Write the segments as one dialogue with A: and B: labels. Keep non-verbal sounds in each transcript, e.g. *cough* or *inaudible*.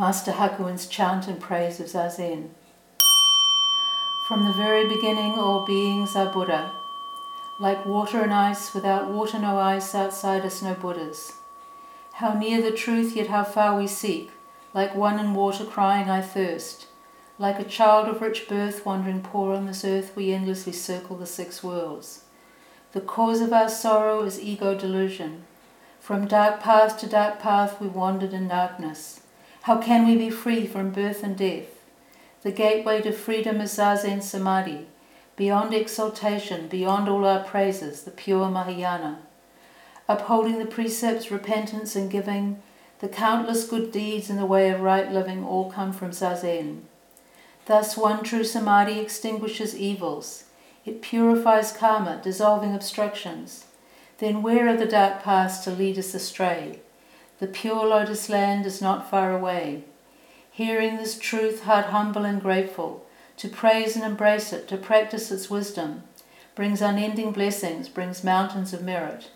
A: Master Hakuin's chant and praise of Zazen. From the very beginning, all beings are Buddha. Like water and ice, without water, no ice, outside us, no Buddhas. How near the truth, yet how far we seek, like one in water crying, I thirst. Like a child of rich birth wandering poor on this earth, we endlessly circle the six worlds. The cause of our sorrow is ego delusion. From dark path to dark path we wandered in darkness. How can we be free from birth and death? The gateway to freedom is Zazen Samadhi, beyond exaltation, beyond all our praises, the pure Mahayana. Upholding the precepts, repentance, and giving, the countless good deeds in the way of right living all come from Zazen. Thus, one true Samadhi extinguishes evils. It purifies karma, dissolving obstructions. Then, where are the dark paths to lead us astray? The pure lotus land is not far away. Hearing this truth, heart humble and grateful, to praise and embrace it, to practice its wisdom, brings unending blessings, brings mountains of merit.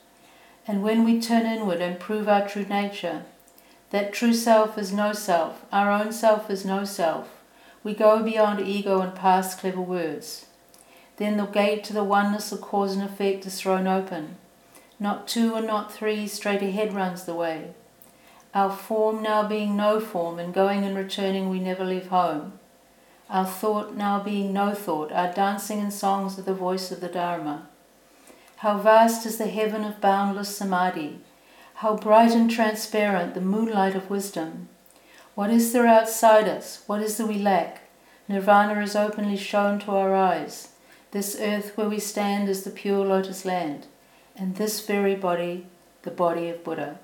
A: And when we turn inward and prove our true nature, that true self is no self, our own self is no self, we go beyond ego and past clever words. Then the gate to the oneness of cause and effect is thrown open. Not two and not three, straight ahead runs the way. Our form now being no form, and going and returning we never leave home. Our thought now being no thought, our dancing and songs are the voice of the Dharma. How vast is the heaven of boundless samadhi, how bright and transparent the moonlight of wisdom. What is there outside us? What is there we lack? Nirvana is openly shown to our eyes. This earth where we stand is the pure lotus land, and this very body, the body of Buddha.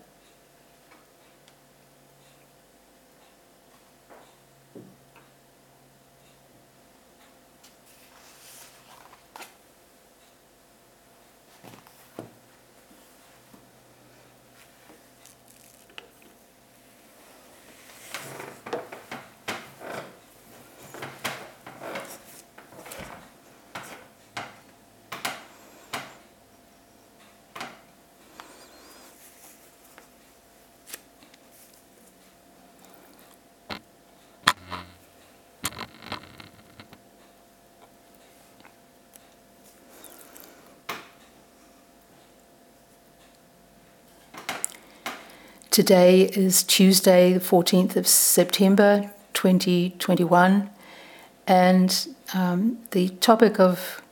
A: Today is Tuesday, the 14th of September 2021, and um, the topic of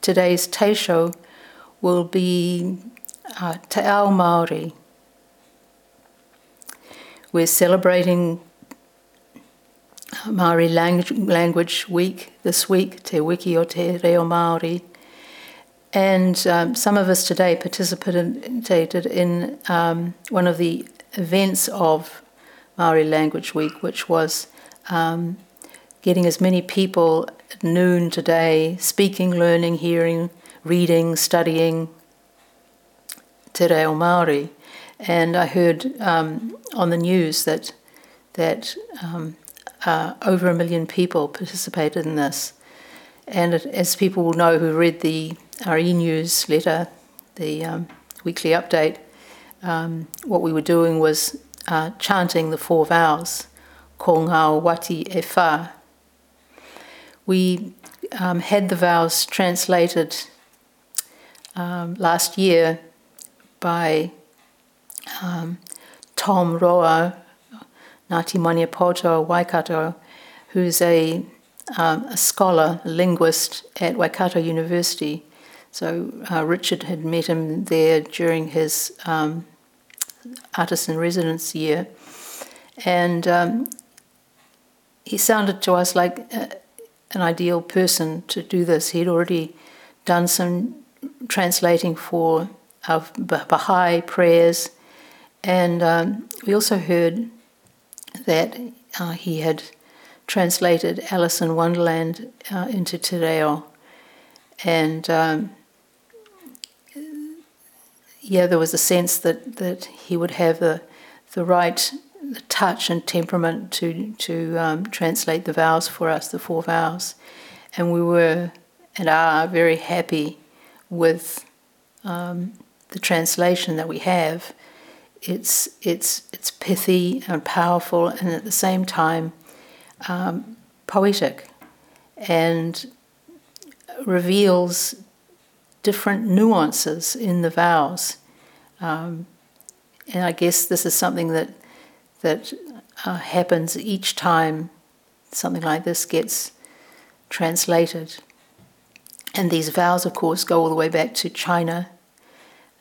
A: today's Teisho will be uh, Te Ao Māori. We're celebrating Māori language, language Week this week, Te Wiki o Te Reo Māori. And um, some of us today participated in um, one of the events of Maori Language Week, which was um, getting as many people at noon today speaking, learning, hearing, reading, studying Te Reo Māori. And I heard um, on the news that that um, uh, over a million people participated in this. And as people will know who read the our e-newsletter, the um, weekly update, um, what we were doing was uh, chanting the four vows, ko wati e. We um, had the vows translated um, last year by um, Tom Roa, Ngāti Maniapoto Waikato, who's a, um, a scholar, a linguist at Waikato University, so uh, Richard had met him there during his um, artisan residence year, and um, he sounded to us like a, an ideal person to do this. He'd already done some translating for our Baha'i prayers, and um, we also heard that uh, he had translated Alice in Wonderland uh, into Te Reo. And um, yeah, there was a sense that, that he would have the, the right touch and temperament to, to um, translate the vows for us, the four vows. And we were and are very happy with um, the translation that we have. it's it's it's pithy and powerful, and at the same time um, poetic, and reveals different nuances in the vows. Um, and I guess this is something that that uh, happens each time something like this gets translated. And these vows, of course, go all the way back to China.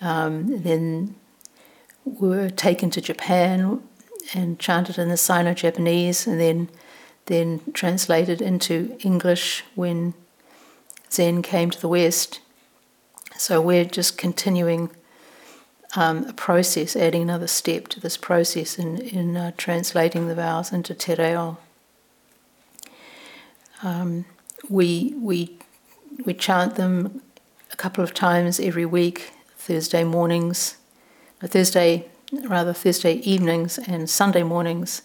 A: Um, then were taken to Japan and chanted in the Sino-Japanese, and then then translated into English when Zen came to the West. So we're just continuing um, a process, adding another step to this process in, in uh, translating the vows into Te Reo. Um, we, we, we chant them a couple of times every week, Thursday mornings, Thursday, rather Thursday evenings and Sunday mornings.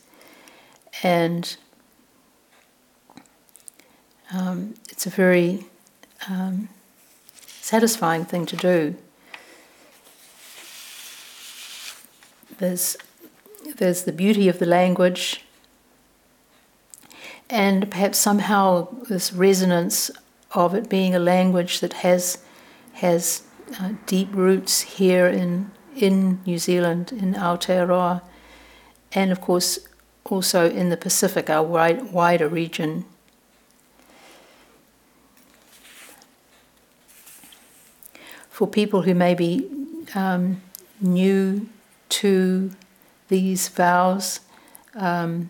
A: And um, it's a very um, satisfying thing to do. There's, there's the beauty of the language, and perhaps somehow this resonance of it being a language that has has uh, deep roots here in in New Zealand in Aotearoa, and of course also in the Pacific, our wide, wider region. For people who may be um, new to these vows, um,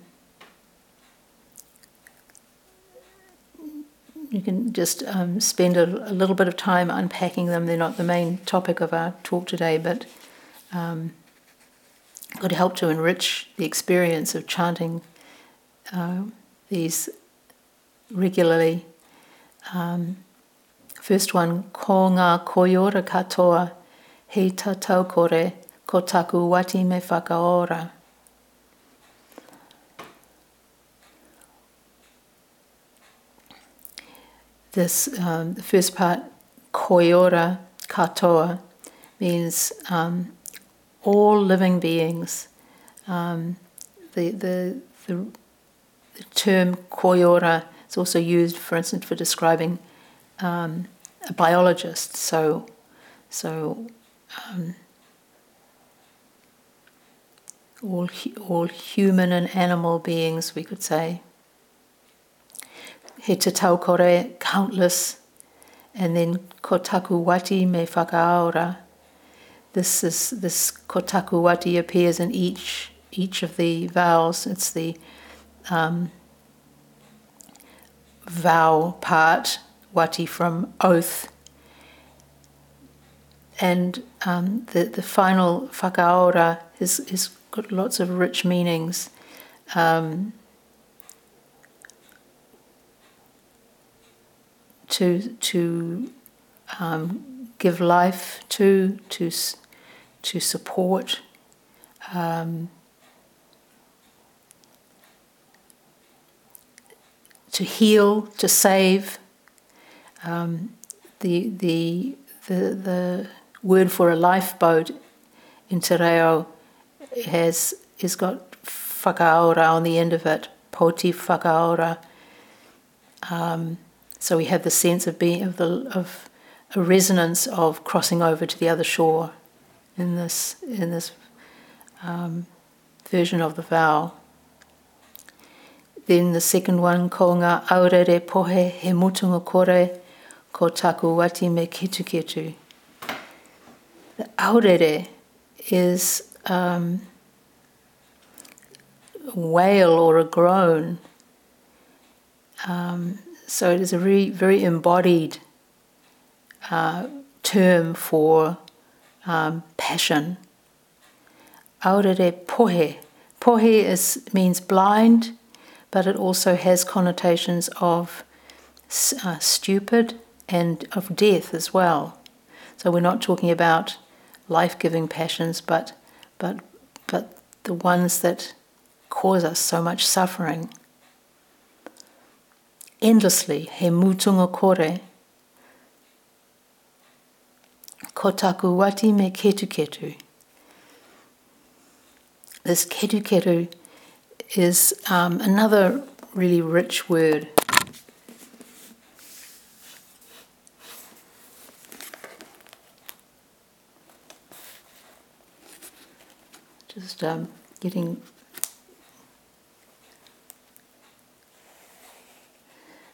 A: you can just um, spend a, a, little bit of time unpacking them. They're not the main topic of our talk today, but um, could help to enrich the experience of chanting uh, these regularly. Um, first one, ko ngā koiora katoa, he tatau kore, ko taku wati me whakaora. this um, the first part, koiora katoa, means um, all living beings. Um, the, the, the, the, term koiora is also used, for instance, for describing um, a biologist. So, so um, all, all human and animal beings, we could say he te tau kore, countless, and then kotaku wati me whakaora. This is this kotaku wati appears in each each of the vowels. It's the um, part, wati from oath, and um, the the final whakaora is is got lots of rich meanings. Um, to to um, give life to to to support. Um, to heal, to save. Um, the, the, the, the word for a lifeboat in Te Reo has, has got whakaora on the end of it, poti whakaora. Um, so we have the sense of being of the of a resonance of crossing over to the other shore in this in this um, version of the vow. Then the second one, ko ngā aurere pohe he mutunga kore ko taku wati me ketu ketu. The aurere is um, wail or a groan. Um, so it is a very, very embodied uh, term for um, passion. Aurere pohe. Pohe is, means blind, but it also has connotations of uh, stupid and of death as well. So we're not talking about life-giving passions, but but but the ones that cause us so much suffering endlessly, he mutunga kore. Ko taku wati me ketu ketu. this keru keru is um, another really rich word. Just um, getting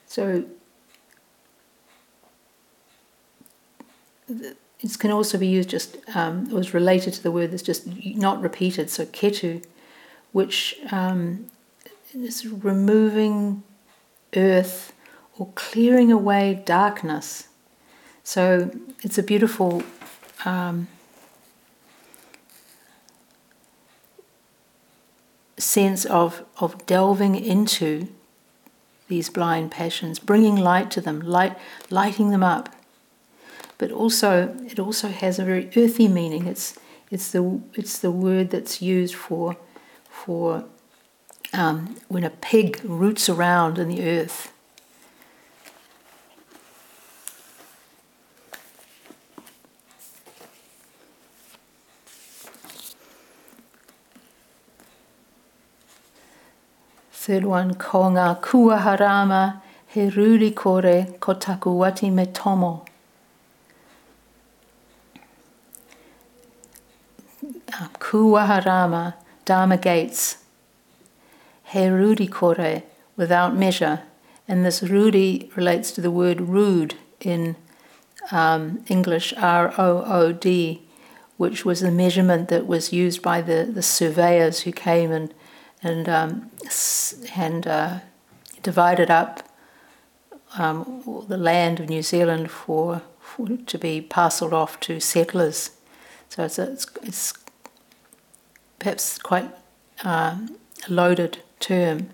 A: so it can also be used just um, it was related to the word that's just not repeated so ketu which um, is removing earth or clearing away darkness. So it's a beautiful um, sense of, of delving into these blind passions, bringing light to them, light, lighting them up. But also, it also has a very earthy meaning. It's, it's, the, it's the word that's used for, for um, when a pig roots around in the earth. Third one, ko ngā kua harama he ruri kore ko taku wati me tomo. Uh, kua harama, Dharma gates, he rudi kore, without measure. And this rudi relates to the word rood in um, English, R O O D, which was the measurement that was used by the, the surveyors who came and, and, um, and uh, divided up um, the land of New Zealand for, for, to be parcelled off to settlers. So it's, a, it's, it's perhaps quite um, loaded term.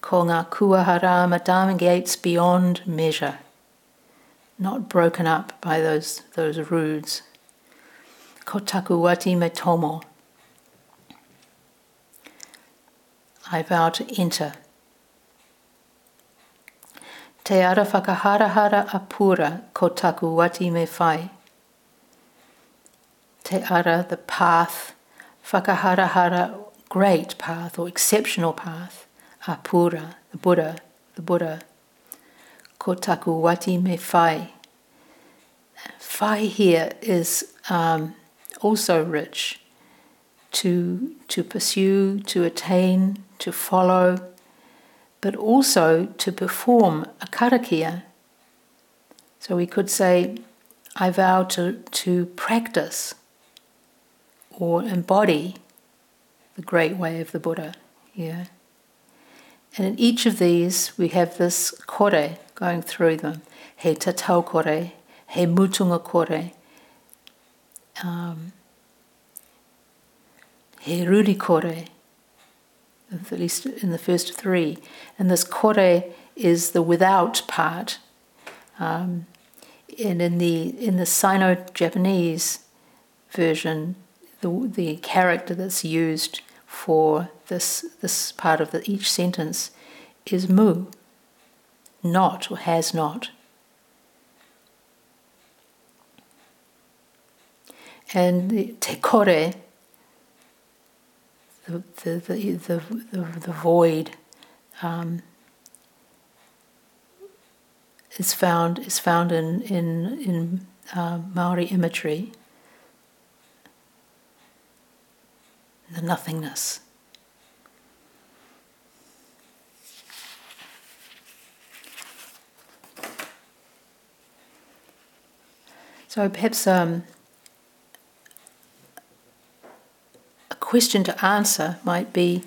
A: Ko ngā kuaharama dharma gates beyond measure, not broken up by those, those roods. Ko taku wati me tomo. I vow to enter. Te ara whakaharahara apura ko taku wati me whai. Te ara, the path, whakaharahara great path or exceptional path, Apura, the Buddha, the Buddha. Kotaku wati me whai. Whai here is um, also rich to, to pursue, to attain, to follow, but also to perform a karakia. So we could say, I vow to, to practice or embody the great way of the Buddha. Yeah. And in each of these, we have this kore going through them. He tatau kore, he mutunga kore, um, he ruri kore, at least in the first three. And this kore is the without part. Um, and in the in the Sino-Japanese version, the the character that's used for this, this part of the, each sentence is mu, not or has not. And the te kore, the, the, the, the, void, um, is found is found in in in uh, Maori imagery. the nothingness. So perhaps um, question to answer might be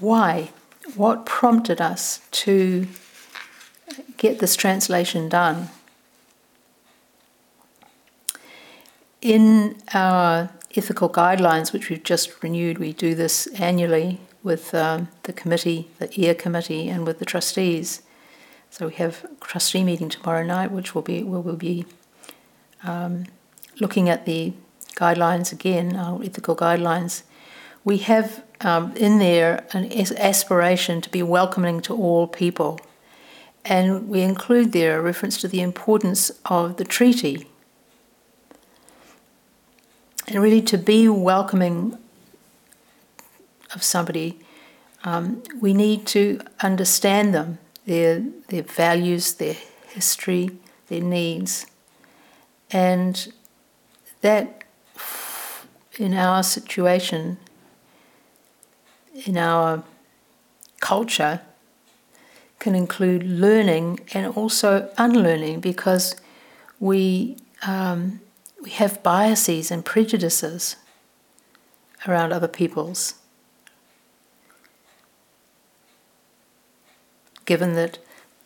A: why? What prompted us to get this translation done? In our ethical guidelines, which we've just renewed. We do this annually with um, the committee, the EAR committee, and with the trustees. So we have a trustee meeting tomorrow night, which will be where we'll be um, looking at the guidelines again, our ethical guidelines. We have um, in there an aspiration to be welcoming to all people, and we include there a reference to the importance of the treaty and really to be welcoming of somebody, um, we need to understand them, their, their values, their history, their needs. And that, in our situation, in our culture, can include learning and also unlearning because we, um, we have biases and prejudices around other people's. Given that,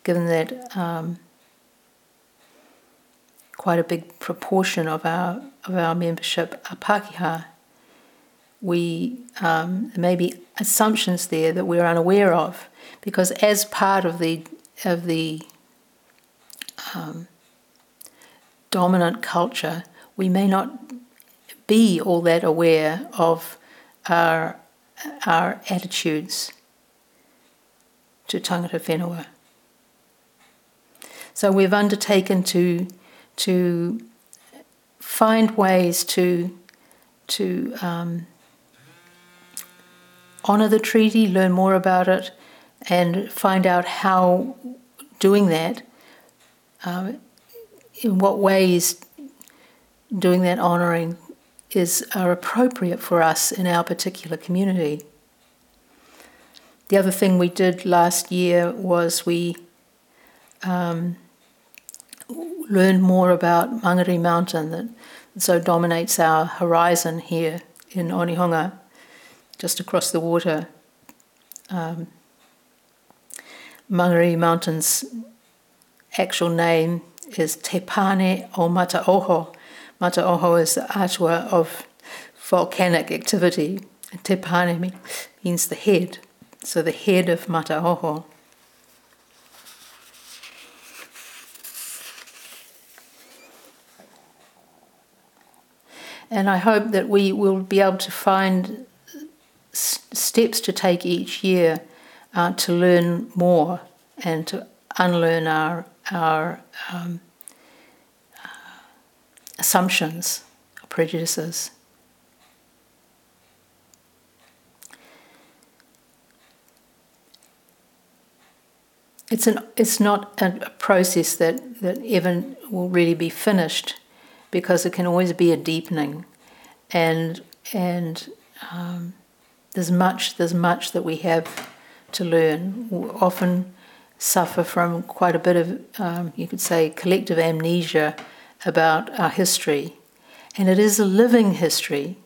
A: given that um, quite a big proportion of our of our membership are Pākehā, we um, there may be assumptions there that we're unaware of, because as part of the of the um, dominant culture, we may not be all that aware of our, our attitudes to tangata whenua. So we've undertaken to, to find ways to, to um, honour the treaty, learn more about it, and find out how doing that, um, in what ways doing that honouring is are appropriate for us in our particular community. The other thing we did last year was we um, learned more about Mangere Mountain that so dominates our horizon here in Onehunga, just across the water. Um, Mangere Mountain's actual name is Te Pane o Mataoho, Mataoho is the atua of volcanic activity. Te Pane means the head, so the head of Mataoho. And I hope that we will be able to find s- steps to take each year uh, to learn more and to unlearn our, our um, assumptions, prejudices. It's, an, it's not a process that, that ever will really be finished because it can always be a deepening. And, and um, there's, much, there's much that we have to learn. We often suffer from quite a bit of, um, you could say, collective amnesia about our history, and it is a living history.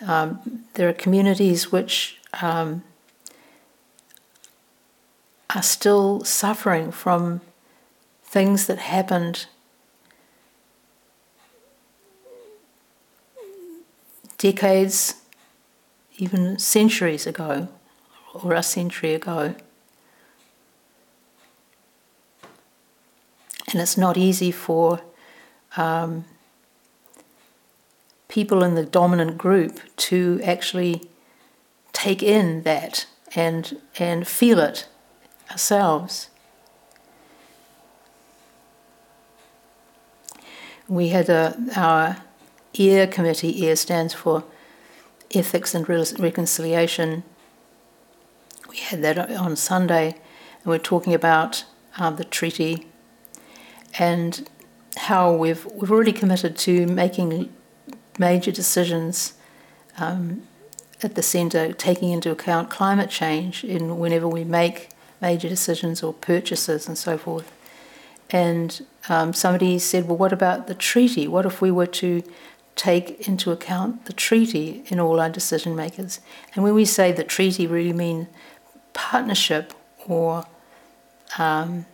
A: Um, there are communities which um, are still suffering from things that happened decades, even centuries ago, or a century ago. And it's not easy for um, people in the dominant group to actually take in that and and feel it ourselves. We had a, our EAR committee, EAR stands for Ethics and Reconciliation. We had that on Sunday, and we're talking about uh, the treaty and how we've we've already committed to making major decisions um, at the centre, taking into account climate change in whenever we make major decisions or purchases and so forth. And um, somebody said, "Well, what about the treaty? What if we were to take into account the treaty in all our decision makers?" And when we say the treaty, we really mean partnership or um,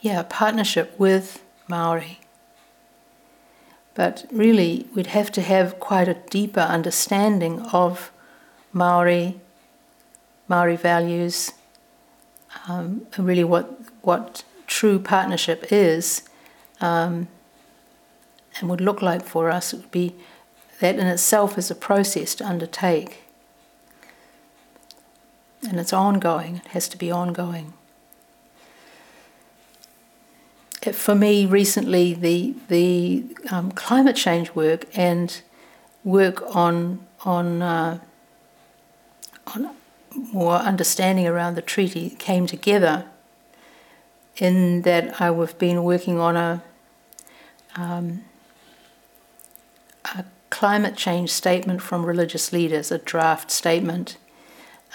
A: yeah, partnership with Maori. But really, we'd have to have quite a deeper understanding of Maori, Maori values, um, really what what true partnership is, um, and would look like for us. It would be that in itself is a process to undertake, and it's ongoing. It has to be ongoing for me recently, the the um, climate change work and work on on uh, on more understanding around the treaty came together in that I have been working on a, um, a climate change statement from religious leaders, a draft statement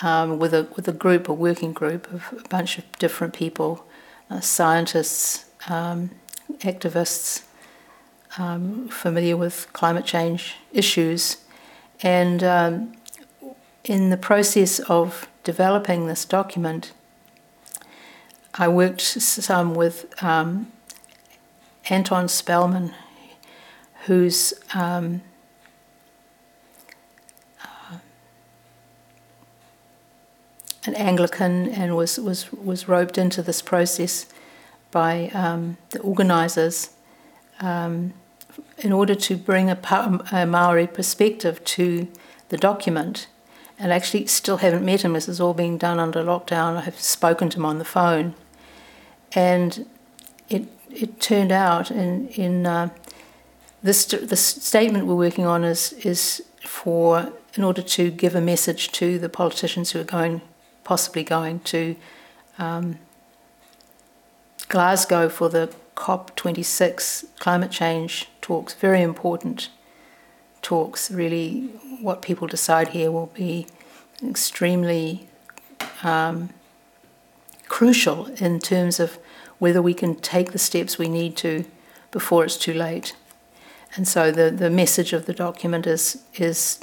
A: um, with a with a group, a working group of a bunch of different people, uh, scientists, um, activists, um, familiar with climate change issues, and um, in the process of developing this document, I worked some with um, Anton Spellman, who's um, uh, an Anglican and was, was, was roped into this process by um, the organisers um, in order to bring a, a Maori perspective to the document and actually still haven't met him. This is all being done under lockdown. I have spoken to him on the phone, and it it turned out in in uh, this the statement we're working on is is for in order to give a message to the politicians who are going possibly going to um, Glasgow for the COP26 climate change talks. Very important talks. Really, what people decide here will be extremely um, crucial in terms of whether we can take the steps we need to before it's too late. And so the, the message of the document is is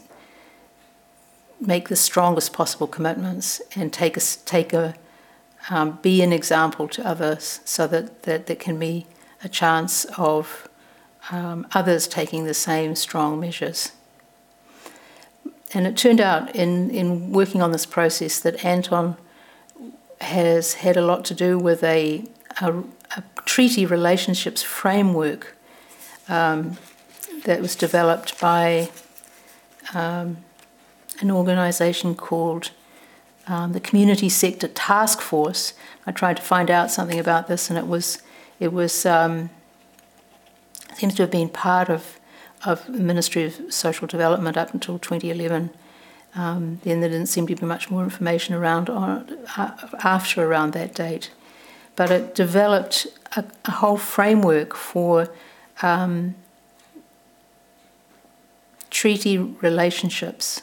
A: make the strongest possible commitments and take a, take a um, be an example to others so that, that there can be a chance of um, others taking the same strong measures. And it turned out in, in working on this process that Anton has had a lot to do with a, a, a treaty relationships framework um, that was developed by um, an organisation called um, the Community Sector Task Force. I tried to find out something about this, and it was it was um, seems to have been part of, of the Ministry of Social Development up until 2011. Um, then there didn't seem to be much more information around on, uh, after around that date. But it developed a, a whole framework for um, treaty relationships.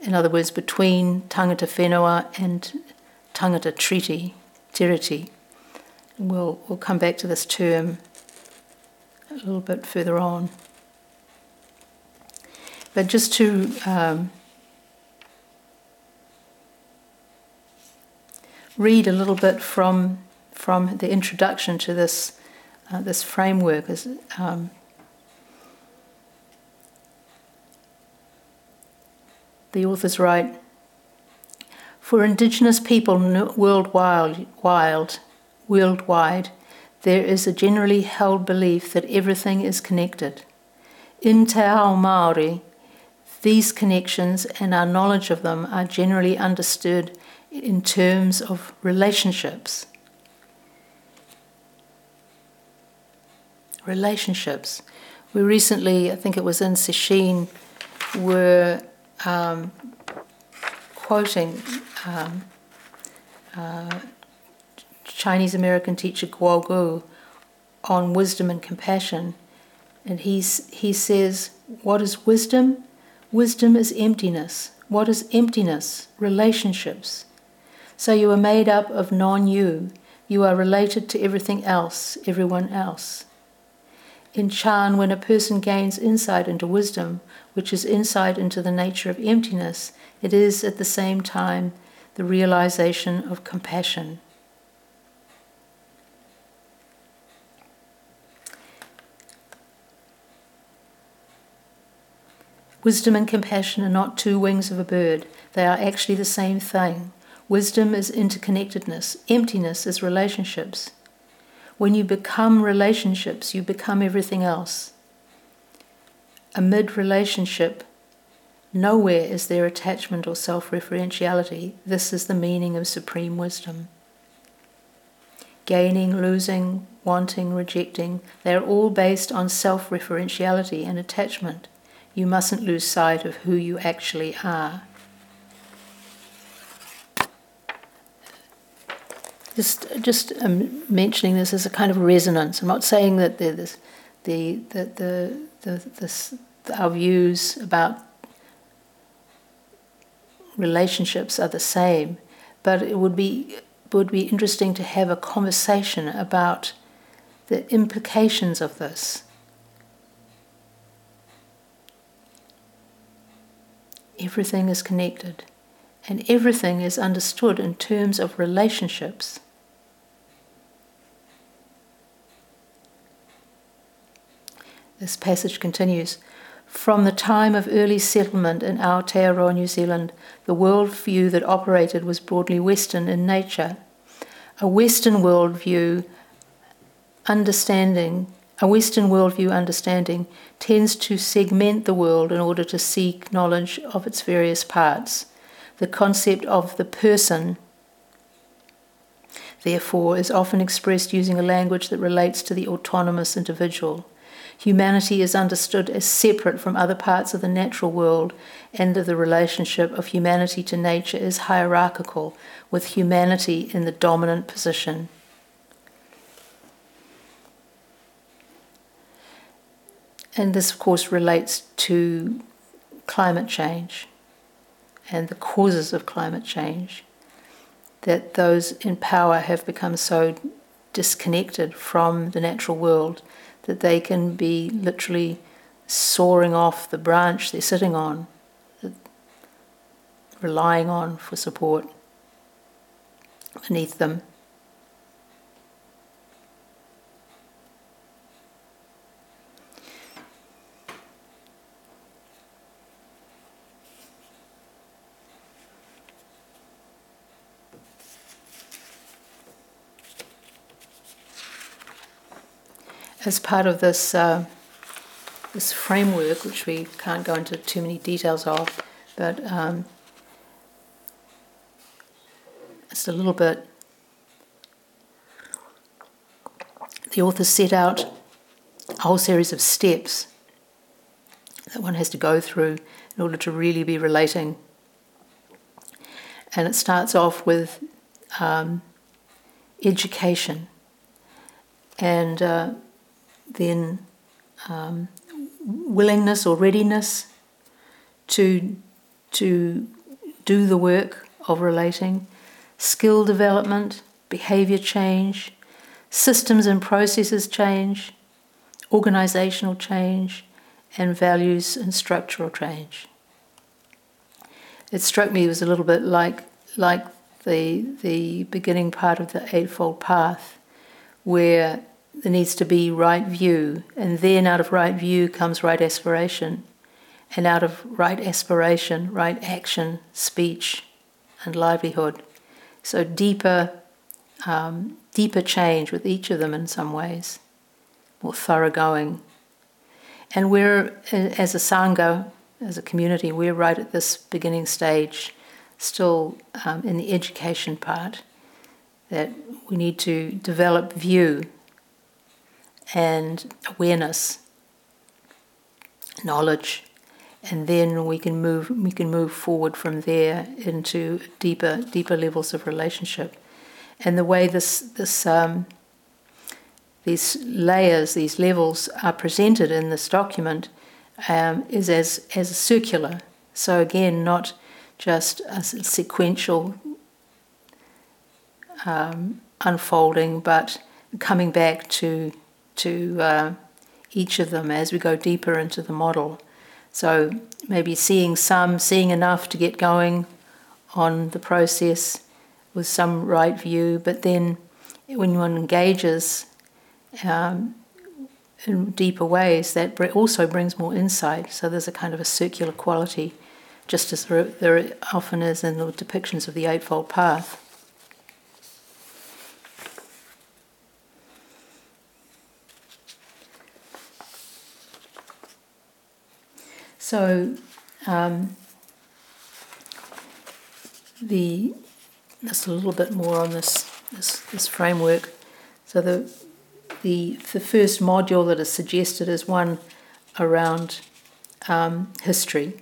A: In other words, between tangata whenua and tangata treaty, tiriti. We'll, we'll come back to this term a little bit further on. But just to um, read a little bit from from the introduction to this uh, this framework is. Um, the authors write For Indigenous people worldwide, worldwide, there is a generally held belief that everything is connected. In Te Ao Māori, these connections and our knowledge of them are generally understood in terms of relationships. Relationships. We recently, I think it was in Sesshin, were um, quoting um, uh, Chinese American teacher Guo Gu on wisdom and compassion. And he's, he says, What is wisdom? Wisdom is emptiness. What is emptiness? Relationships. So you are made up of non you. You are related to everything else, everyone else. In Chan, when a person gains insight into wisdom, which is insight into the nature of emptiness, it is at the same time the realization of compassion. Wisdom and compassion are not two wings of a bird, they are actually the same thing. Wisdom is interconnectedness, emptiness is relationships. When you become relationships, you become everything else. Amid relationship, nowhere is there attachment or self referentiality. This is the meaning of supreme wisdom. Gaining, losing, wanting, rejecting, they are all based on self referentiality and attachment. you mustn't lose sight of who you actually are. Just, just um, mentioning this as a kind of resonance. I'm not saying that the, the, the, the, our views about relationships are the same, but it would be would be interesting to have a conversation about the implications of this. Everything is connected, and everything is understood in terms of relationships. This passage continues From the time of early settlement in Aotearoa, New Zealand, the world view that operated was broadly Western in nature. A Western worldview understanding, a Western worldview understanding tends to segment the world in order to seek knowledge of its various parts. The concept of the person, therefore, is often expressed using a language that relates to the autonomous individual humanity is understood as separate from other parts of the natural world, and the relationship of humanity to nature is hierarchical, with humanity in the dominant position. And this, of course, relates to climate change and the causes of climate change. That those in power have become so disconnected from the natural world that they can be literally sawing off the branch they're sitting on, relying on for support beneath them. As part of this uh, this framework, which we can't go into too many details of, but um, it's a little bit. The author set out a whole series of steps that one has to go through in order to really be relating. And it starts off with um, education. And uh, then um, willingness or readiness to, to do the work of relating, skill development, behavior change, systems and processes change, organizational change, and values and structural change. It struck me it was a little bit like like the the beginning part of the Eightfold Path, where there needs to be right view, and then out of right view comes right aspiration, and out of right aspiration, right action, speech, and livelihood. So deeper, um, deeper change with each of them in some ways, more thoroughgoing. And we're, as a sangha, as a community, we're right at this beginning stage, still um, in the education part, that we need to develop view and awareness, knowledge, and then we can move we can move forward from there into deeper deeper levels of relationship. And the way this this um, these layers, these levels are presented in this document um, is as as a circular. So again, not just a sequential um, unfolding, but coming back to to uh, each of them as we go deeper into the model. So maybe seeing some, seeing enough to get going on the process with some right view, but then when one engages um, in deeper ways, that also brings more insight. So there's a kind of a circular quality, just as there often is in the depictions of the Eightfold Path. So um, the just a little bit more on this, this this framework. So the the the first module that is suggested is one around um, history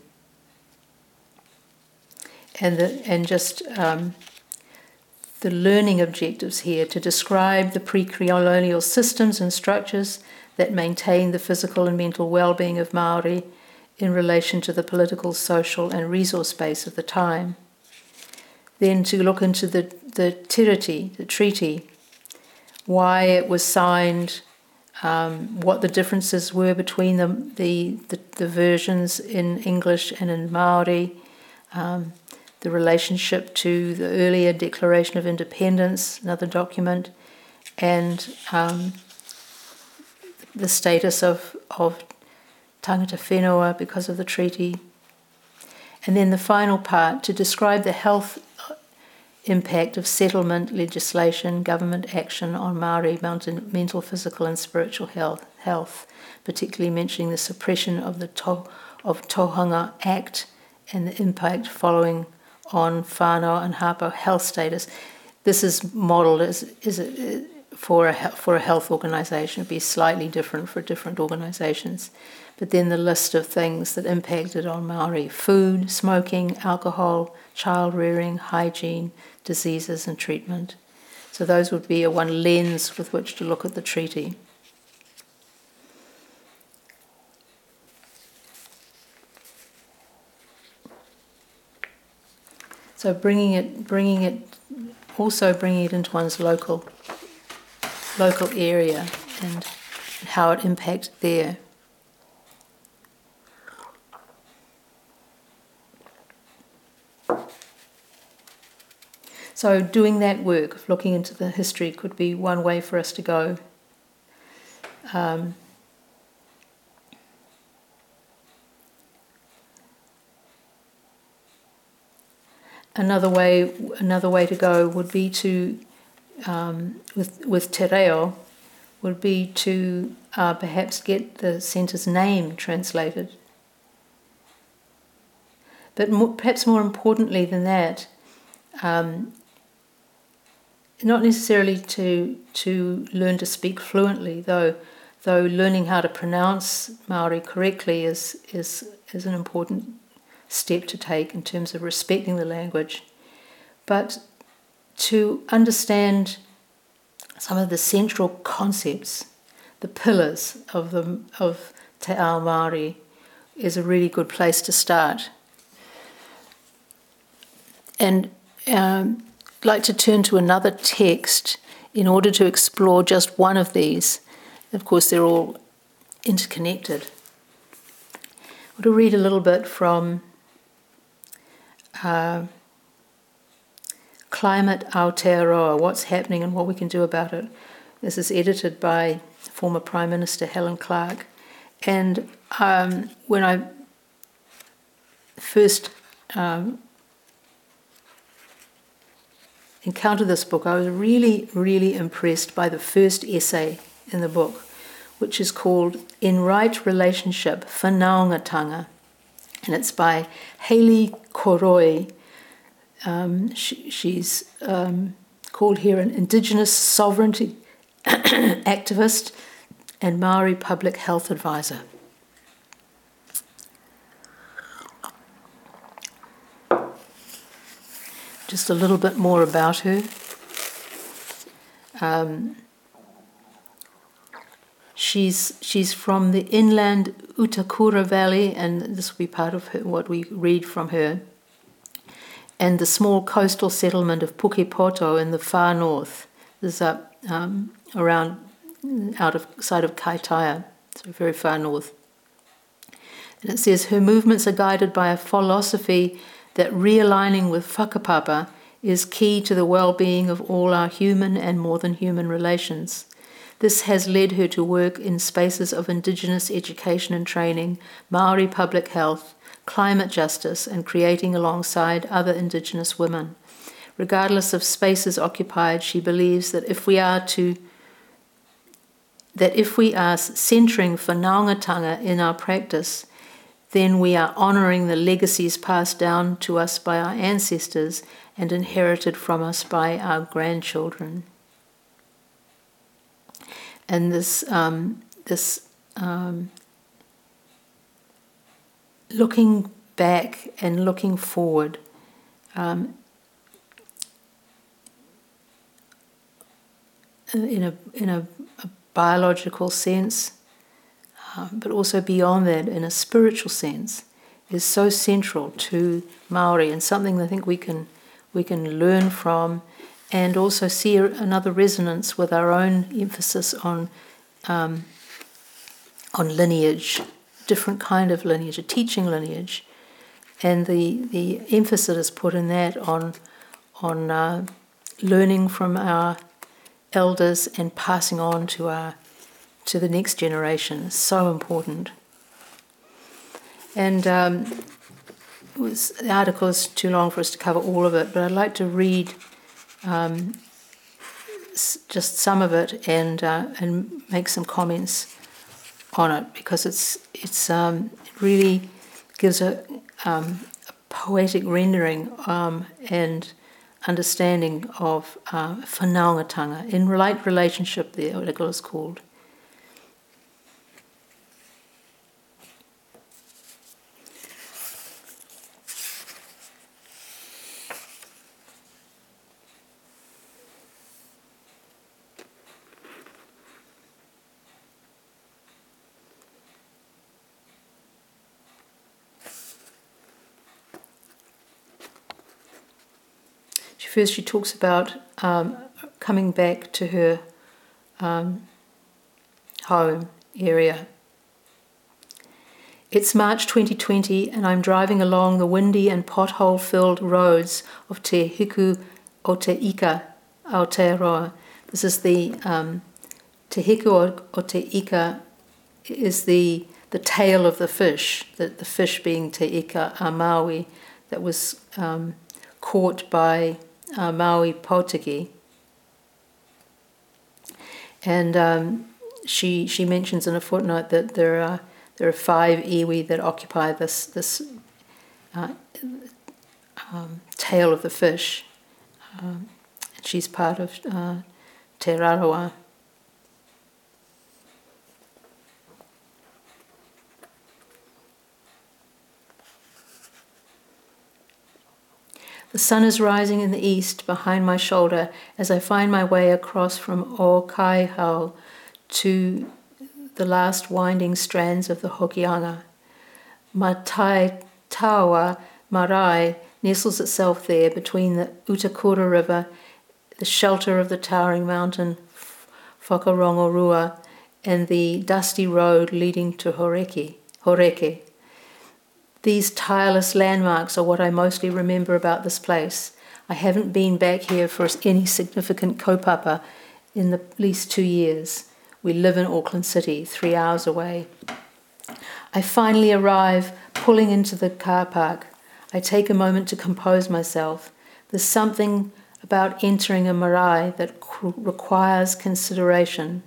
A: and the, and just um, the learning objectives here to describe the pre-colonial systems and structures that maintain the physical and mental well-being of Maori in relation to the political, social, and resource base of the time. Then to look into the, the tiriti, the treaty, why it was signed, um, what the differences were between the, the, the, the, versions in English and in Maori, um, the relationship to the earlier Declaration of Independence, another document, and um, the status of, of tangata whenua because of the treaty. And then the final part to describe the health impact of settlement legislation, government action on Maori mental, physical, and spiritual health, health particularly mentioning the suppression of the to, of Tohunga Act and the impact following on whānau and hapu health status. This is modelled as, is for a for a health organisation. It'd be slightly different for different organisations. But then the list of things that impacted on Maori: food, smoking, alcohol, child rearing, hygiene, diseases, and treatment. So those would be a one lens with which to look at the treaty. So bringing it, bringing it, also bringing it into one's local, local area and how it impacts there. So, doing that work, looking into the history, could be one way for us to go. Um, another way, another way to go would be to, um, with with Te Reo, would be to uh, perhaps get the centre's name translated. But perhaps more importantly than that, um, not necessarily to to learn to speak fluently, though though learning how to pronounce Maori correctly is is is an important step to take in terms of respecting the language, but to understand some of the central concepts, the pillars of the of Te Ao Māori, is a really good place to start. And um, like to turn to another text in order to explore just one of these. Of course, they're all interconnected. I want to read a little bit from uh, Climate Aotearoa, What's Happening and What We Can Do About It. This is edited by former Prime Minister Helen Clark. And um, when I first um, encountered this book, I was really, really impressed by the first essay in the book, which is called In Right Relationship, Whanaungatanga. And it's by Hayley Koroi. Um, she, she's um, called here an Indigenous sovereignty *coughs* activist and Maori public health advisor. Just a little bit more about her. Um, she's she's from the inland Utakura Valley, and this will be part of her, what we read from her. And the small coastal settlement of Pukepoto in the far north. This is up um, around out of side of Kaitaia, so very far north. And it says her movements are guided by a philosophy that realigning with whakapapa is key to the well being of all our human and more than human relations. This has led her to work in spaces of Indigenous education and training, Maori public health, climate justice, and creating alongside other Indigenous women. Regardless of spaces occupied, she believes that if we are to that if we are centering for whanaungatanga in our practice, then we are honouring the legacies passed down to us by our ancestors and inherited from us by our grandchildren. And this, um, this um, looking back and looking forward. Um, in a in a, a biological sense, um, but also beyond that, in a spiritual sense, is so central to Maori and something I think we can we can learn from, and also see another resonance with our own emphasis on um, on lineage, different kind of lineage, a teaching lineage, and the the emphasis is put in that on on uh, learning from our elders and passing on to our to the next generation so important. And um, was, the article is too long for us to cover all of it, but I'd like to read um, s- just some of it and uh, and make some comments on it because it's it's um, it really gives a, um, a poetic rendering um, and understanding of uh, whanaungatanga in right relationship. The article is called. First, she talks about um, coming back to her um, home area. It's March 2020, and I'm driving along the windy and pothole filled roads of Te Hiku o Te Ika, Aotearoa. This is the um, Te Hiku o Te Ika is the the tail of the fish, the, the fish being Te Ika a Maui, that was um, caught by uh, Maui Potiki. And um, she she mentions in a footnote that there are there are five iwi that occupy this this uh, um, tail of the fish. Um, she's part of uh, Te Rarawa. The sun is rising in the east behind my shoulder as I find my way across from Okaihau to the last winding strands of the Hokianga. Matai Tawa Marae nestles itself there between the Utakura River, the shelter of the towering mountain Whakarongorua, and the dusty road leading to Horeke. Horeke. These tireless landmarks are what I mostly remember about this place. I haven't been back here for any significant kaupapa in the least two years. We live in Auckland City, three hours away. I finally arrive, pulling into the car park. I take a moment to compose myself. There's something about entering a marae that requires consideration.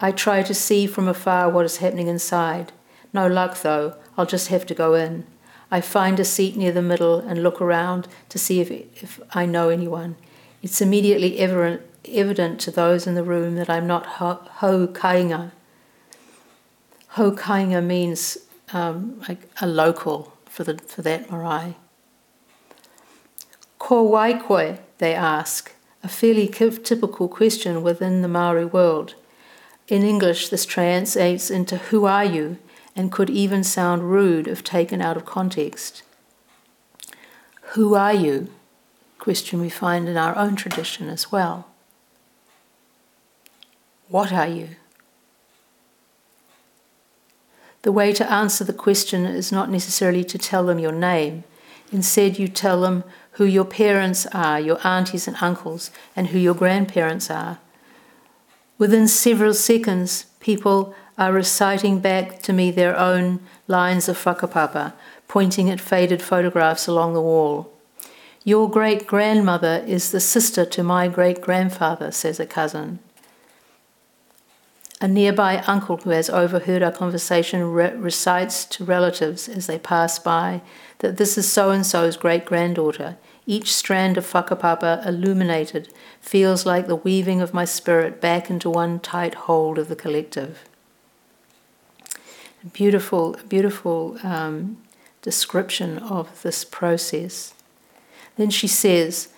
A: I try to see from afar what is happening inside. No luck, though. I'll just have to go in. I find a seat near the middle and look around to see if, if I know anyone. It's immediately evident, evident to those in the room that I'm not ho, hau kāinga. Hau kāinga means um, like a local for, the, for that marae. Ko wai koe, they ask, a fairly typical question within the Maori world. In English, this translates into who are you and could even sound rude if taken out of context. Who are you? Question we find in our own tradition as well. What are you? The way to answer the question is not necessarily to tell them your name. Instead, you tell them who your parents are, your aunties and uncles, and who your grandparents are. Within several seconds, people are reciting back to me their own lines of whakapapa, pointing at faded photographs along the wall. Your great grandmother is the sister to my great grandfather, says a cousin. A nearby uncle who has overheard our conversation re- recites to relatives as they pass by that this is so and so's great granddaughter. Each strand of whakapapa illuminated feels like the weaving of my spirit back into one tight hold of the collective beautiful, beautiful um, description of this process. Then she says,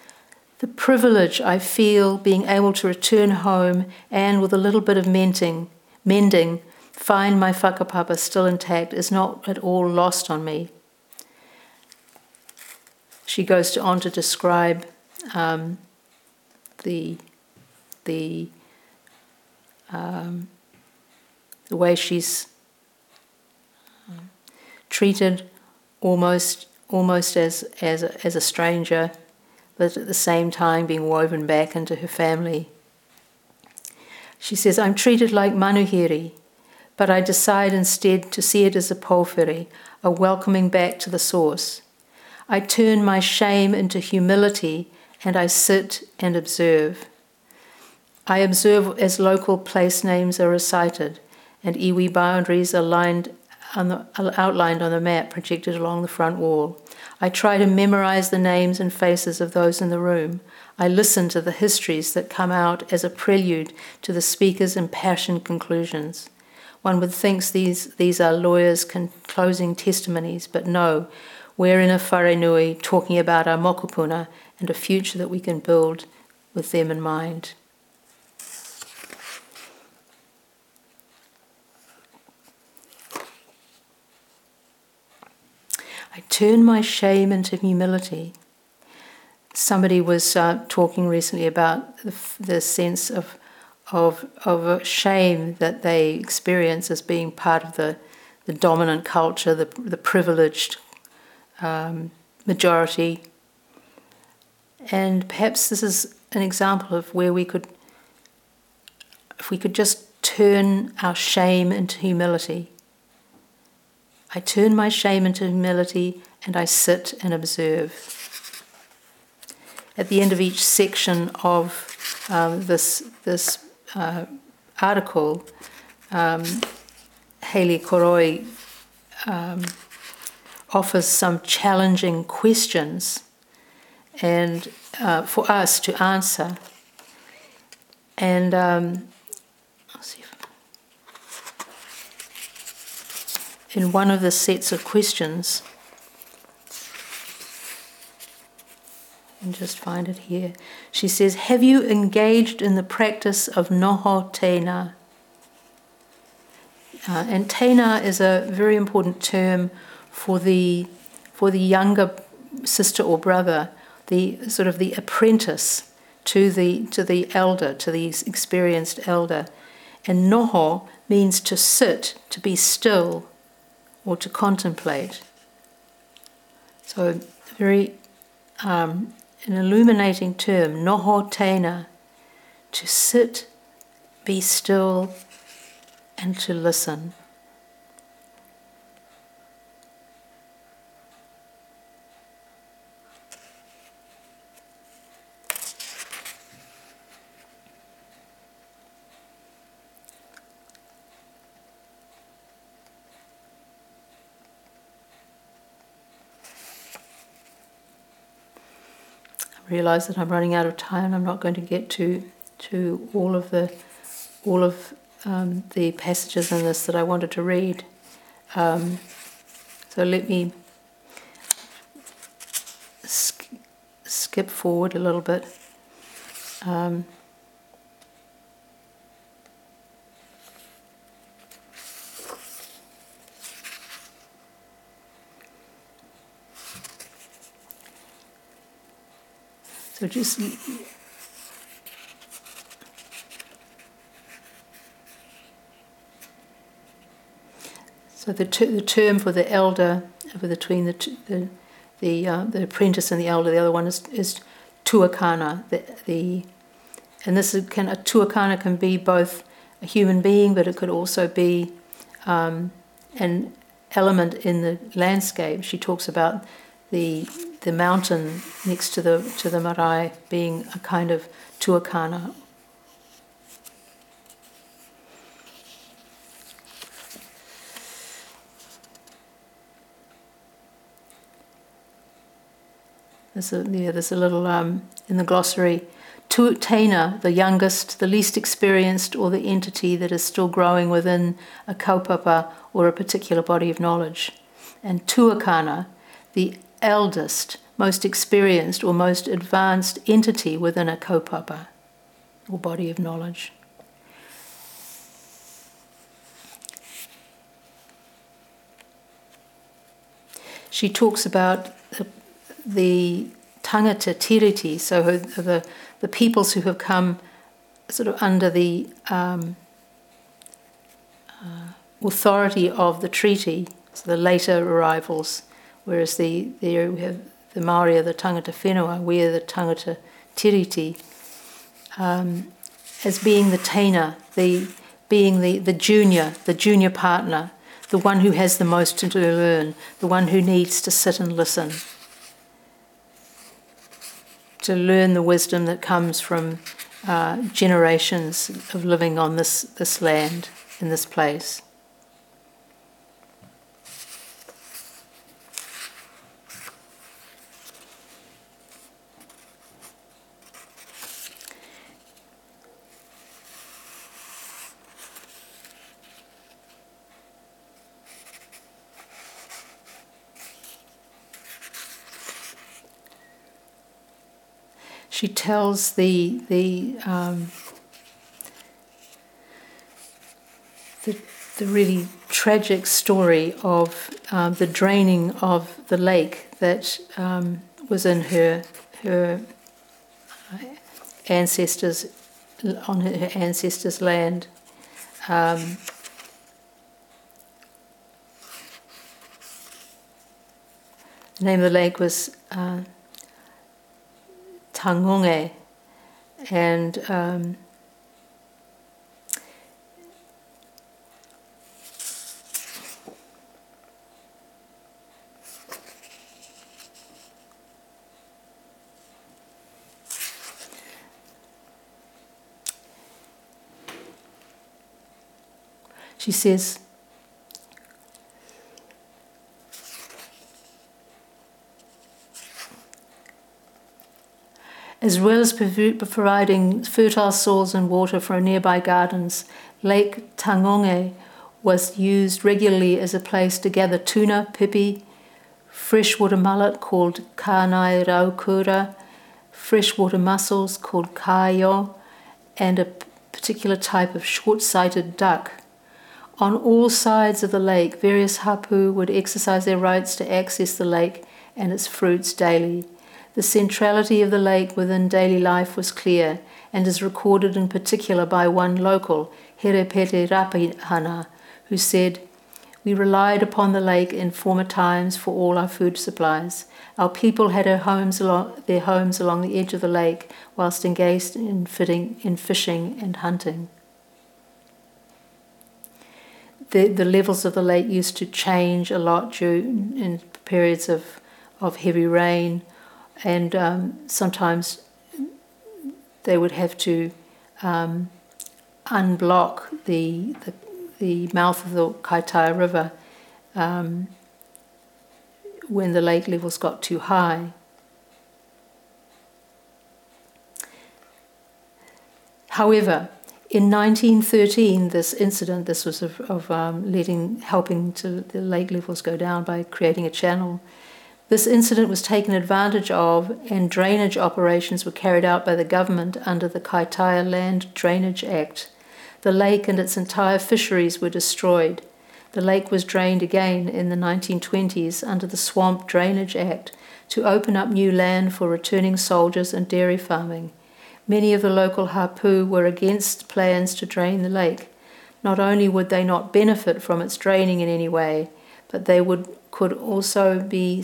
A: The privilege I feel being able to return home and with a little bit of mending, mending find my whakapapa still intact is not at all lost on me. She goes on to describe um, the the um, the way she's treated almost almost as as a, as a stranger, but at the same time being woven back into her family. She says, "I'm treated like manuhiri, but I decide instead to see it as a pōwhiri, a welcoming back to the source. I turn my shame into humility, and I sit and observe." I observe as local place names are recited and iwi boundaries are lined on the, outlined on the map projected along the front wall. I try to memorize the names and faces of those in the room. I listen to the histories that come out as a prelude to the speaker's impassioned conclusions. One would think these, these are lawyers' con- closing testimonies, but no, we're in a wharenui talking about our mokopuna and a future that we can build with them in mind. I turn my shame into humility. Somebody was uh, talking recently about the, the sense of, of, of shame that they experience as being part of the, the dominant culture, the, the privileged um, majority. And perhaps this is an example of where we could, if we could just turn our shame into humility I turn my shame into humility and I sit and observe. At the end of each section of um, this, this uh, article, um, Hayley Koroi um, offers some challenging questions and uh, for us to answer. And um, in one of the sets of questions. And just find it here. She says, Have you engaged in the practice of noho tena? Uh, and tena is a very important term for the, for the younger sister or brother, the sort of the apprentice to the, to the elder, to the experienced elder. And noho means to sit, to be still, or to contemplate. So, very um, an illuminating term, noho tena, to sit, be still, and to listen. Realize that I'm running out of time. I'm not going to get to to all of the all of um, the passages in this that I wanted to read. Um, so let me sk- skip forward a little bit. Um, So just so the the term for the elder between the t- the the, uh, the apprentice and the elder, the other one is is tuakana. The, the and this is, can a tuakana can be both a human being, but it could also be um, an element in the landscape. She talks about the the mountain next to the to the marae being a kind of tuakana. There's a, yeah, there's a little um, in the glossary. Tuutena, the youngest, the least experienced, or the entity that is still growing within a kaupapa or a particular body of knowledge. and Tuakana, the eldest, most experienced, or most advanced entity within a kaupapa, or body of knowledge. She talks about the, the tangata tiriti, so the, the peoples who have come sort of under the um, uh, authority of the treaty, so the later arrivals, whereas the, the we have the Maori are the tangata whenua, we are the tangata tiriti, um, as being the taina, the being the, the junior, the junior partner, the one who has the most to learn, the one who needs to sit and listen, to learn the wisdom that comes from uh, generations of living on this, this land, in this place. she tells the the um, the, the really tragic story of um, the draining of the lake that um, was in her her ancestors on her ancestors' land. Um, the name of the lake was uh, Tangonge, and um, she says, as well as providing fertile soils and water for nearby gardens, Lake Tangonge was used regularly as a place to gather tuna, pipi, freshwater mullet called kanae raukura, freshwater mussels called kāeo, and a particular type of short-sighted duck. On all sides of the lake, various hapu would exercise their rights to access the lake and its fruits daily. The centrality of the lake within daily life was clear and is recorded in particular by one local, Herepete Rapihana, who said, We relied upon the lake in former times for all our food supplies. Our people had their homes along, their homes along the edge of the lake whilst engaged in, fitting, in fishing and hunting. The, the levels of the lake used to change a lot during in periods of, of heavy rain and um, sometimes they would have to um, unblock the, the, the mouth of the Kaitaia River um, when the lake levels got too high. However, in 1913, this incident, this was of, of um, letting, helping to the lake levels go down by creating a channel this incident was taken advantage of, and drainage operations were carried out by the government under the Kaitaia Land Drainage Act. The lake and its entire fisheries were destroyed. The lake was drained again in the 1920s under the Swamp Drainage Act to open up new land for returning soldiers and dairy farming. Many of the local hapu were against plans to drain the lake. Not only would they not benefit from its draining in any way, but they would could also be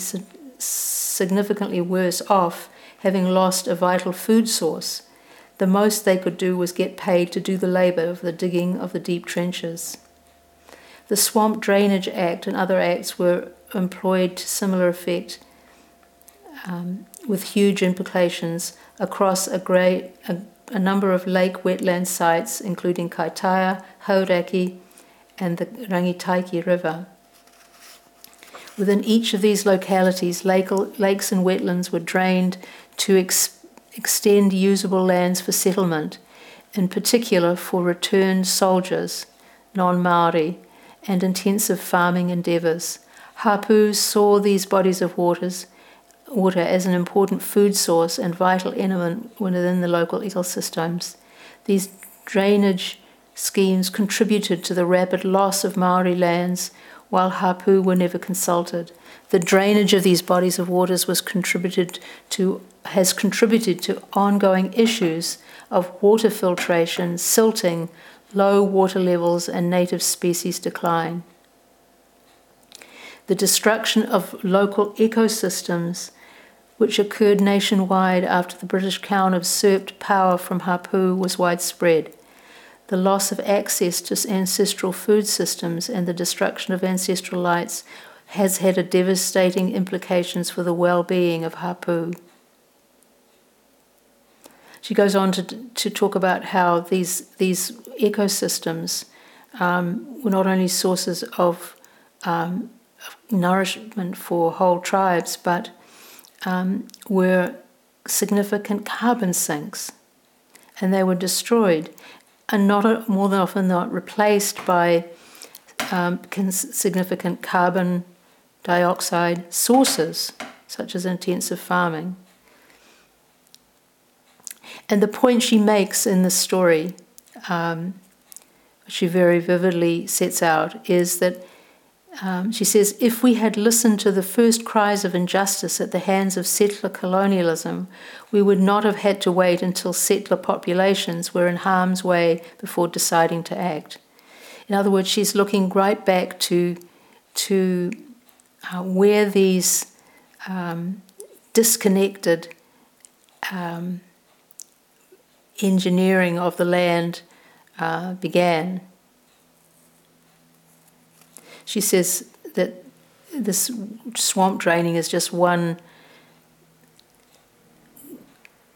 A: significantly worse off having lost a vital food source. The most they could do was get paid to do the labour of the digging of the deep trenches. The Swamp Drainage Act and other acts were employed to similar effect, um, with huge implications across a, great, a, a, number of lake wetland sites, including Kaitaia, Hauraki, and the Rangitaiki River. Within each of these localities, lake, lakes and wetlands were drained to ex- extend usable lands for settlement, in particular for returned soldiers, non Maori, and intensive farming endeavours. Hapu saw these bodies of waters, water as an important food source and vital element within the local ecosystems. These drainage schemes contributed to the rapid loss of Maori lands, while Hapu were never consulted. The drainage of these bodies of waters was contributed to has contributed to ongoing issues of water filtration, silting, low water levels, and native species decline. The destruction of local ecosystems, which occurred nationwide after the British Crown usurped power from Hapu, was widespread. The loss of access to ancestral food systems and the destruction of ancestral lights has had devastating implications for the well-being of Hapu. She goes on to, to talk about how these, these ecosystems um, were not only sources of, um, nourishment for whole tribes, but um, were significant carbon sinks, and they were destroyed, and not more than often not replaced by um, significant carbon dioxide sources, such as intensive farming. And the point she makes in the story, um, she very vividly sets out, is that um, she says, if we had listened to the first cries of injustice at the hands of settler colonialism, we would not have had to wait until settler populations were in harm's way before deciding to act. In other words, she's looking right back to, to uh, where these um, disconnected um, engineering of the land uh, began. She says that this swamp draining is just one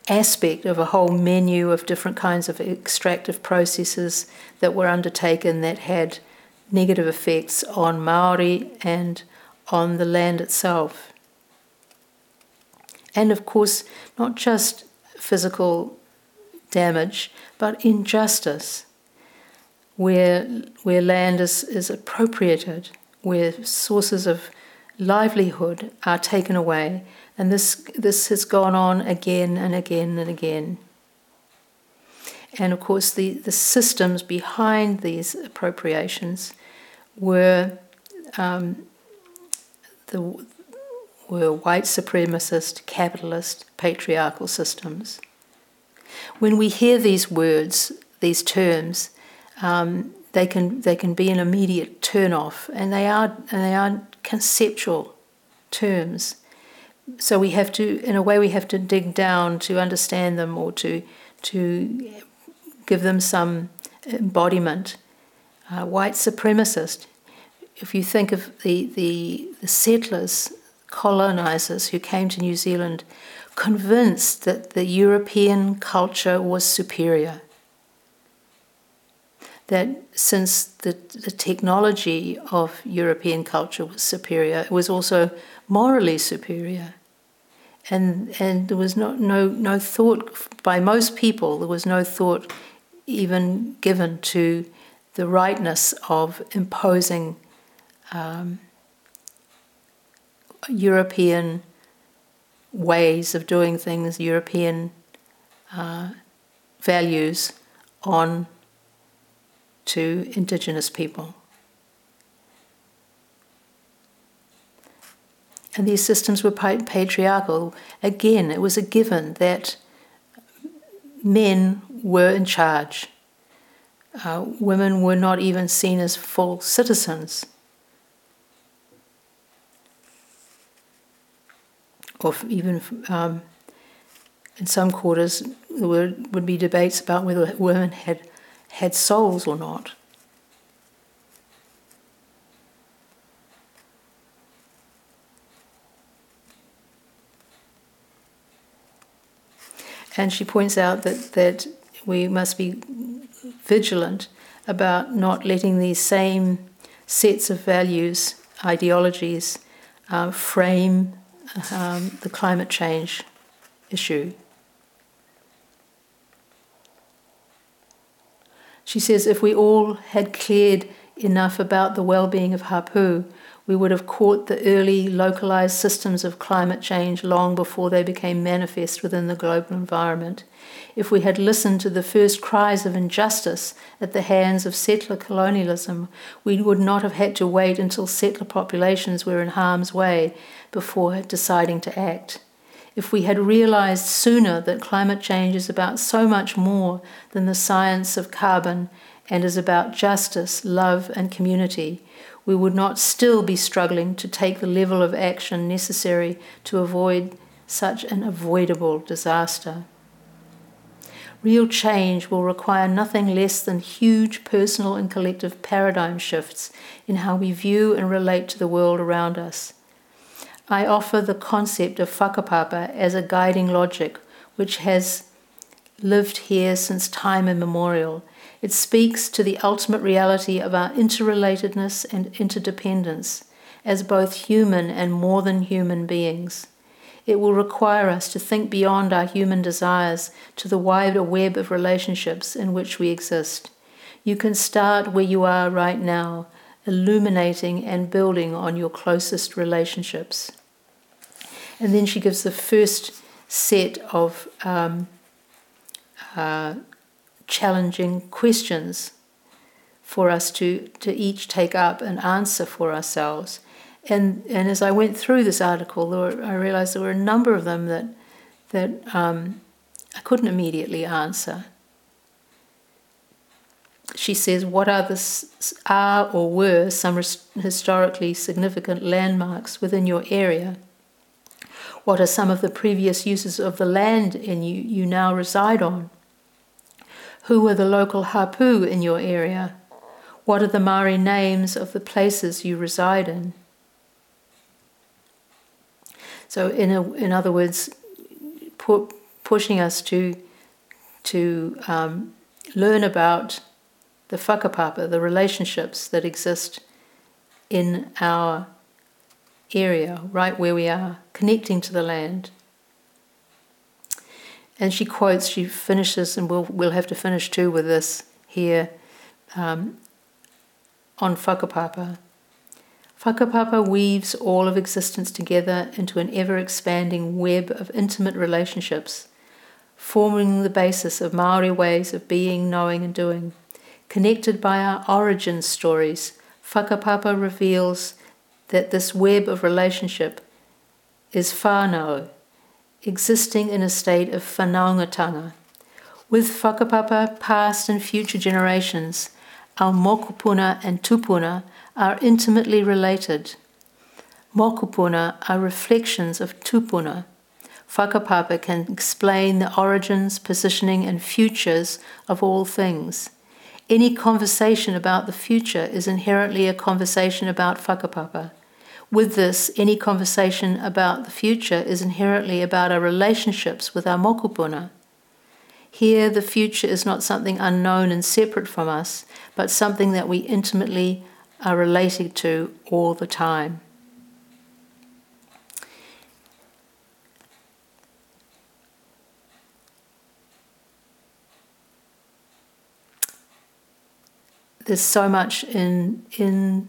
A: aspect of a whole menu of different kinds of extractive processes that were undertaken that had negative effects on Maori and on the land itself. And of course, not just physical damage, but injustice, where, where land is, is appropriated, where sources of livelihood are taken away. And this, this has gone on again and again and again. And of course, the, the systems behind these appropriations were, um, the, were white supremacist, capitalist, patriarchal systems. When we hear these words, these terms, um, they can they can be an immediate turn off, and they are and they are conceptual terms. So we have to, in a way, we have to dig down to understand them or to to give them some embodiment. Uh, white supremacist. If you think of the, the, the settlers, colonizers who came to New Zealand convinced that the European culture was superior. That since the, the technology of European culture was superior, it was also morally superior. And, and there was no, no, no thought, by most people, there was no thought even given to the rightness of imposing um, European ways of doing things, European uh, values on to indigenous people. And these systems were patriarchal. Again, it was a given that men were in charge. Uh, women were not even seen as full citizens. or even um, in some quarters, there would be debates about whether women had had souls or not. And she points out that, that we must be vigilant about not letting these same sets of values, ideologies, uh, frame um, the climate change issue. She says if we all had cared enough about the well being of Hapu, we would have caught the early localized systems of climate change long before they became manifest within the global environment. If we had listened to the first cries of injustice at the hands of settler colonialism, we would not have had to wait until settler populations were in harm's way before deciding to act. If we had realized sooner that climate change is about so much more than the science of carbon and is about justice, love, and community, we would not still be struggling to take the level of action necessary to avoid such an avoidable disaster. Real change will require nothing less than huge personal and collective paradigm shifts in how we view and relate to the world around us. I offer the concept of whakapapa as a guiding logic which has lived here since time immemorial it speaks to the ultimate reality of our interrelatedness and interdependence as both human and more than human beings. It will require us to think beyond our human desires to the wider web of relationships in which we exist. You can start where you are right now, illuminating and building on your closest relationships. And then she gives the first set of um, uh, challenging questions for us to, to each take up and answer for ourselves. And, and as I went through this article, were, I realized there were a number of them that, that um, I couldn't immediately answer. She says, What are, the, are or were some historically significant landmarks within your area? What are some of the previous uses of the land in you, you now reside on? Who are the local hapu in your area? What are the Maori names of the places you reside in? So, in, a, in other words, pu- pushing us to, to um, learn about the whakapapa, the relationships that exist in our area, right where we are, connecting to the land. And she quotes, she finishes, and we'll, we'll have to finish too with this here um, on Whakapapa. Whakapapa weaves all of existence together into an ever expanding web of intimate relationships, forming the basis of Maori ways of being, knowing, and doing. Connected by our origin stories, Whakapapa reveals that this web of relationship is whānau, existing in a state of whanaungatanga. With whakapapa, past and future generations, our mokopuna and tupuna are intimately related. Mokopuna are reflections of tupuna. Whakapapa can explain the origins, positioning, and futures of all things. Any conversation about the future is inherently a conversation about whakapapa. With this, any conversation about the future is inherently about our relationships with our mokopuna. Here, the future is not something unknown and separate from us, but something that we intimately are related to all the time. There's so much in in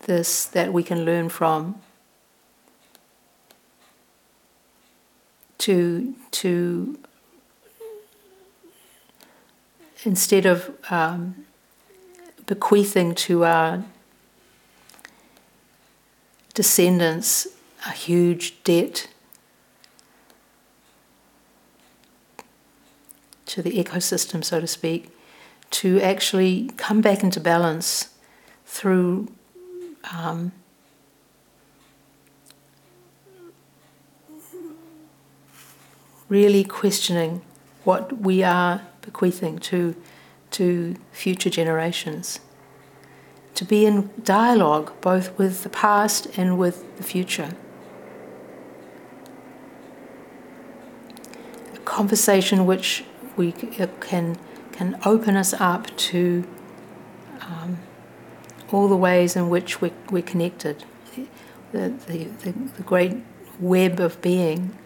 A: this that we can learn from to to instead of um, bequeathing to our descendants a huge debt to the ecosystem, so to speak, to actually come back into balance through um, really questioning what we are bequeathing to, to future generations. To be in dialogue both with the past and with the future. A conversation which we can, can open us up to um, all the ways in which we're, we're connected, the, the, the, the great web of being.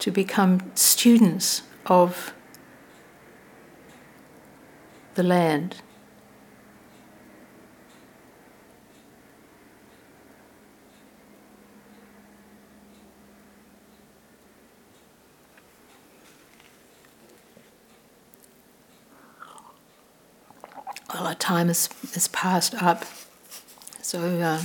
A: To become students of the land, well, our time is, is passed up. So uh,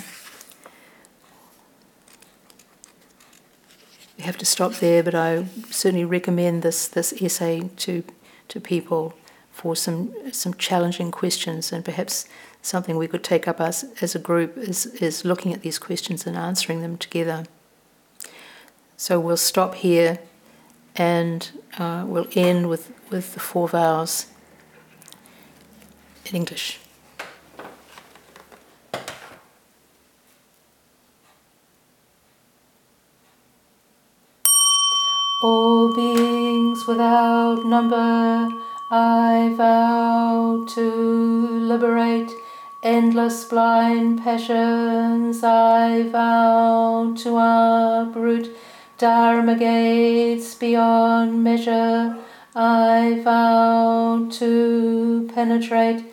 A: we have to stop there, but I certainly recommend this, this essay to, to people for some, some challenging questions and perhaps something we could take up as, as a group is, is looking at these questions and answering them together. So we'll stop here and uh, we'll end with, with the four vows in English. All beings without number, I vow to liberate endless blind passions. I vow to uproot Dharma gates beyond measure. I vow to penetrate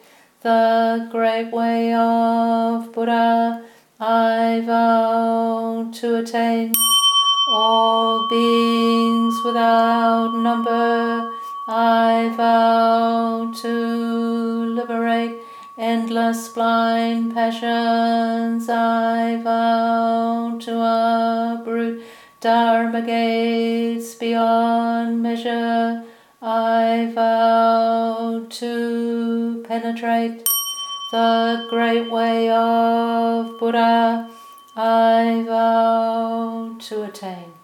A: the great way of Buddha, I vow to attain all beings without number. I vow to liberate endless blind passions. I vow to uproot Dharma gates beyond measure. I vow to penetrate the great way of Buddha. I vow to attain.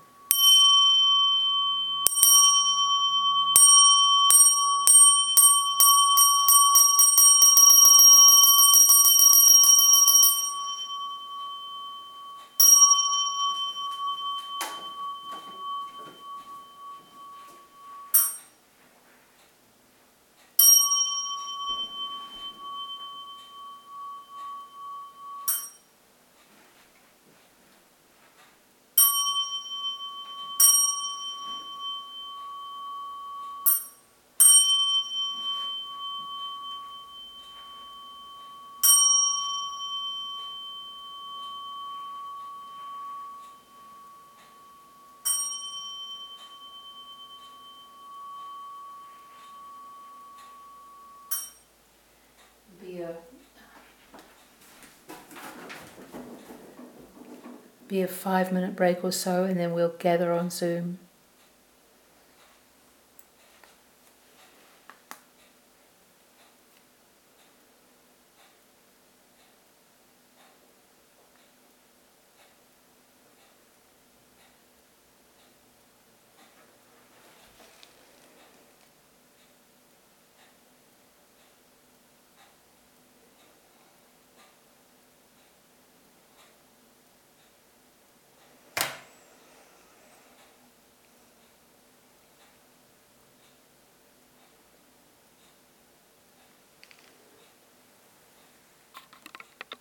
A: A five minute break or so, and then we'll gather on Zoom.